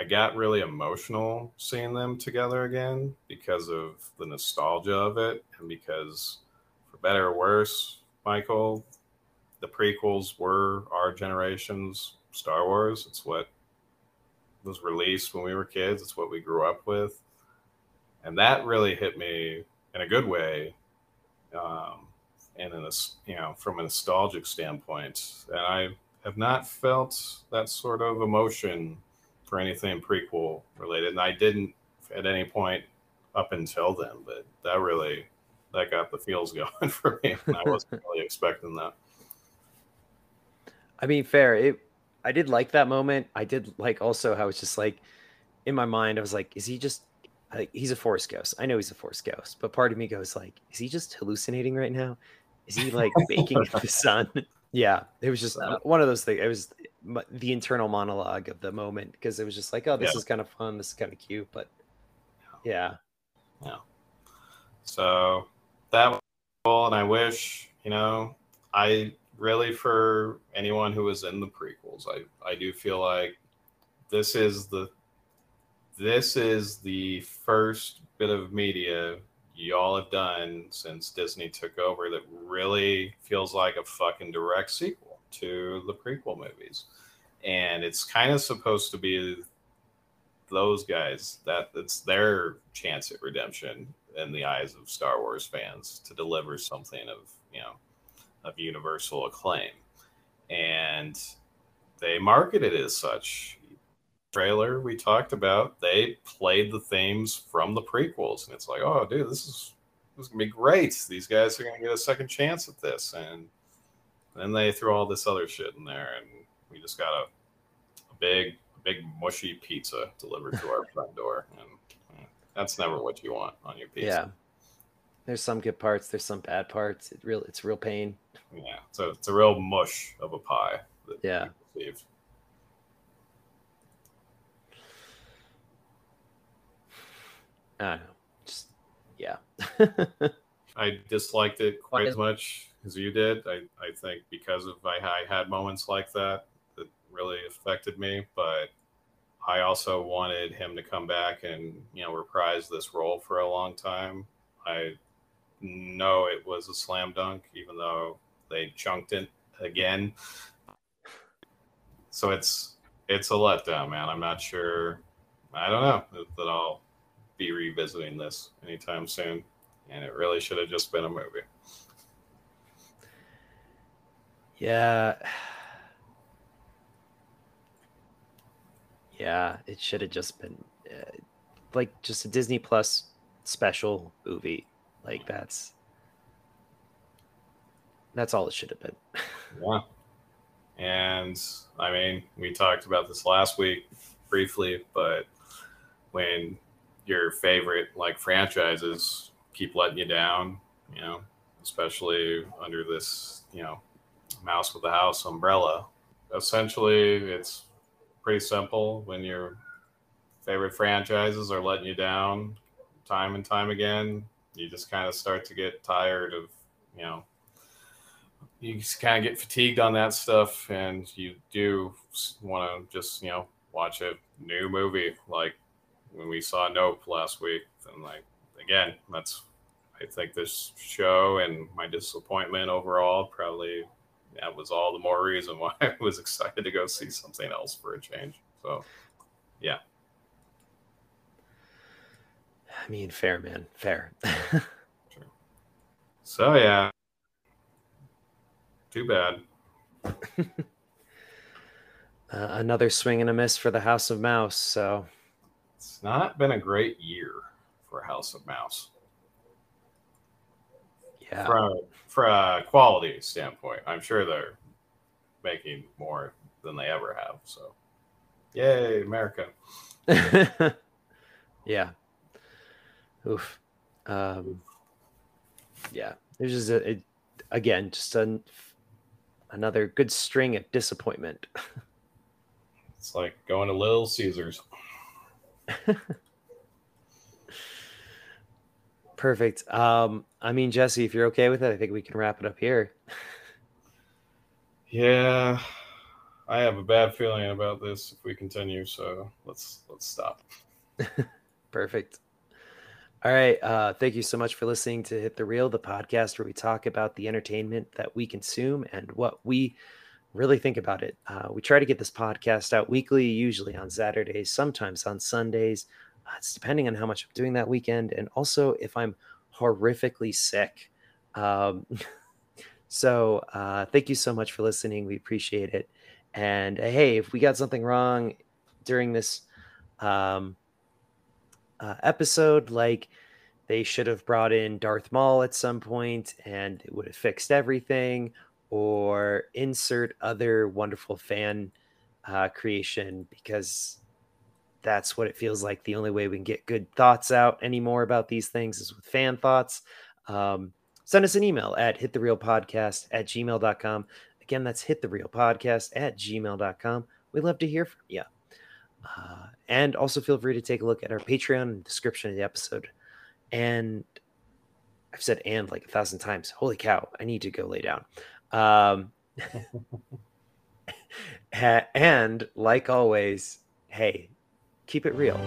I got really emotional seeing them together again because of the nostalgia of it, and because, for better or worse, Michael, the prequels were our generation's Star Wars. It's what was released when we were kids. It's what we grew up with, and that really hit me in a good way. Um, and in a, you know, from a nostalgic standpoint, and I have not felt that sort of emotion for anything prequel related, and I didn't at any point up until then. But that really that got the feels going for me. I wasn't really expecting that. I mean, fair. It. I did like that moment. I did like also how it's just like in my mind. I was like, is he just like he's a force ghost? I know he's a force ghost, but part of me goes like, is he just hallucinating right now? Is he like baking in the sun? Yeah, it was just one of those things. It was the internal monologue of the moment because it was just like, oh, this yeah. is kind of fun. This is kind of cute, but yeah, yeah. So that was cool, and I wish you know, I really for anyone who was in the prequels, I I do feel like this is the this is the first bit of media y'all have done since Disney took over that really feels like a fucking direct sequel to the prequel movies. And it's kind of supposed to be those guys that it's their chance at redemption in the eyes of Star Wars fans to deliver something of, you know, of universal acclaim. And they marketed it as such trailer we talked about, they played the themes from the prequels, and it's like, oh, dude, this is this is gonna be great. These guys are gonna get a second chance at this, and then they threw all this other shit in there, and we just got a, a big, big mushy pizza delivered to our front door, and that's never what you want on your pizza. Yeah. There's some good parts. There's some bad parts. It real, it's real pain. Yeah, so it's a real mush of a pie. yeah. I don't know. Just yeah. I disliked it quite as much as you did. I, I think because of I, I had moments like that that really affected me, but I also wanted him to come back and you know reprise this role for a long time. I know it was a slam dunk, even though they chunked it again. So it's it's a letdown, man. I'm not sure. I don't know that I'll be revisiting this anytime soon, and it really should have just been a movie. Yeah. Yeah, it should have just been uh, like just a Disney Plus special movie. Like that's that's all it should have been. yeah. And I mean, we talked about this last week briefly, but when your favorite like franchises keep letting you down, you know, especially under this, you know, mouse with the house umbrella. Essentially, it's pretty simple when your favorite franchises are letting you down time and time again, you just kind of start to get tired of, you know, you just kind of get fatigued on that stuff, and you do want to just, you know, watch a new movie like when we saw Nope last week. And like again, that's I think this show and my disappointment overall probably that was all the more reason why I was excited to go see something else for a change. So yeah. I mean, fair, man, fair. sure. So yeah, too bad. uh, another swing and a miss for the House of Mouse. So it's not been a great year for House of Mouse. Yeah. From, from a quality standpoint, I'm sure they're making more than they ever have. So, yay, America. yeah. Oof. Um, yeah. There's just a, it, again, just an, another good string of disappointment. it's like going to Little Caesars. Perfect. Um, I mean, Jesse, if you're okay with it, I think we can wrap it up here. yeah, I have a bad feeling about this if we continue. So let's let's stop. Perfect. All right. Uh, thank you so much for listening to Hit the Reel, the podcast where we talk about the entertainment that we consume and what we really think about it. Uh, we try to get this podcast out weekly, usually on Saturdays, sometimes on Sundays. It's depending on how much I'm doing that weekend and also if I'm horrifically sick. Um, so uh, thank you so much for listening. We appreciate it. And uh, hey, if we got something wrong during this um, uh, episode, like they should have brought in Darth Maul at some point and it would have fixed everything, or insert other wonderful fan uh, creation because that's what it feels like. The only way we can get good thoughts out anymore about these things is with fan thoughts. Um, send us an email at hitthereelpodcast at gmail.com. Again, that's hitthereelpodcast at gmail.com. We'd love to hear from you. Uh, and also feel free to take a look at our Patreon in the description of the episode. And I've said and like a thousand times. Holy cow, I need to go lay down. Um, and like always, hey, keep it real.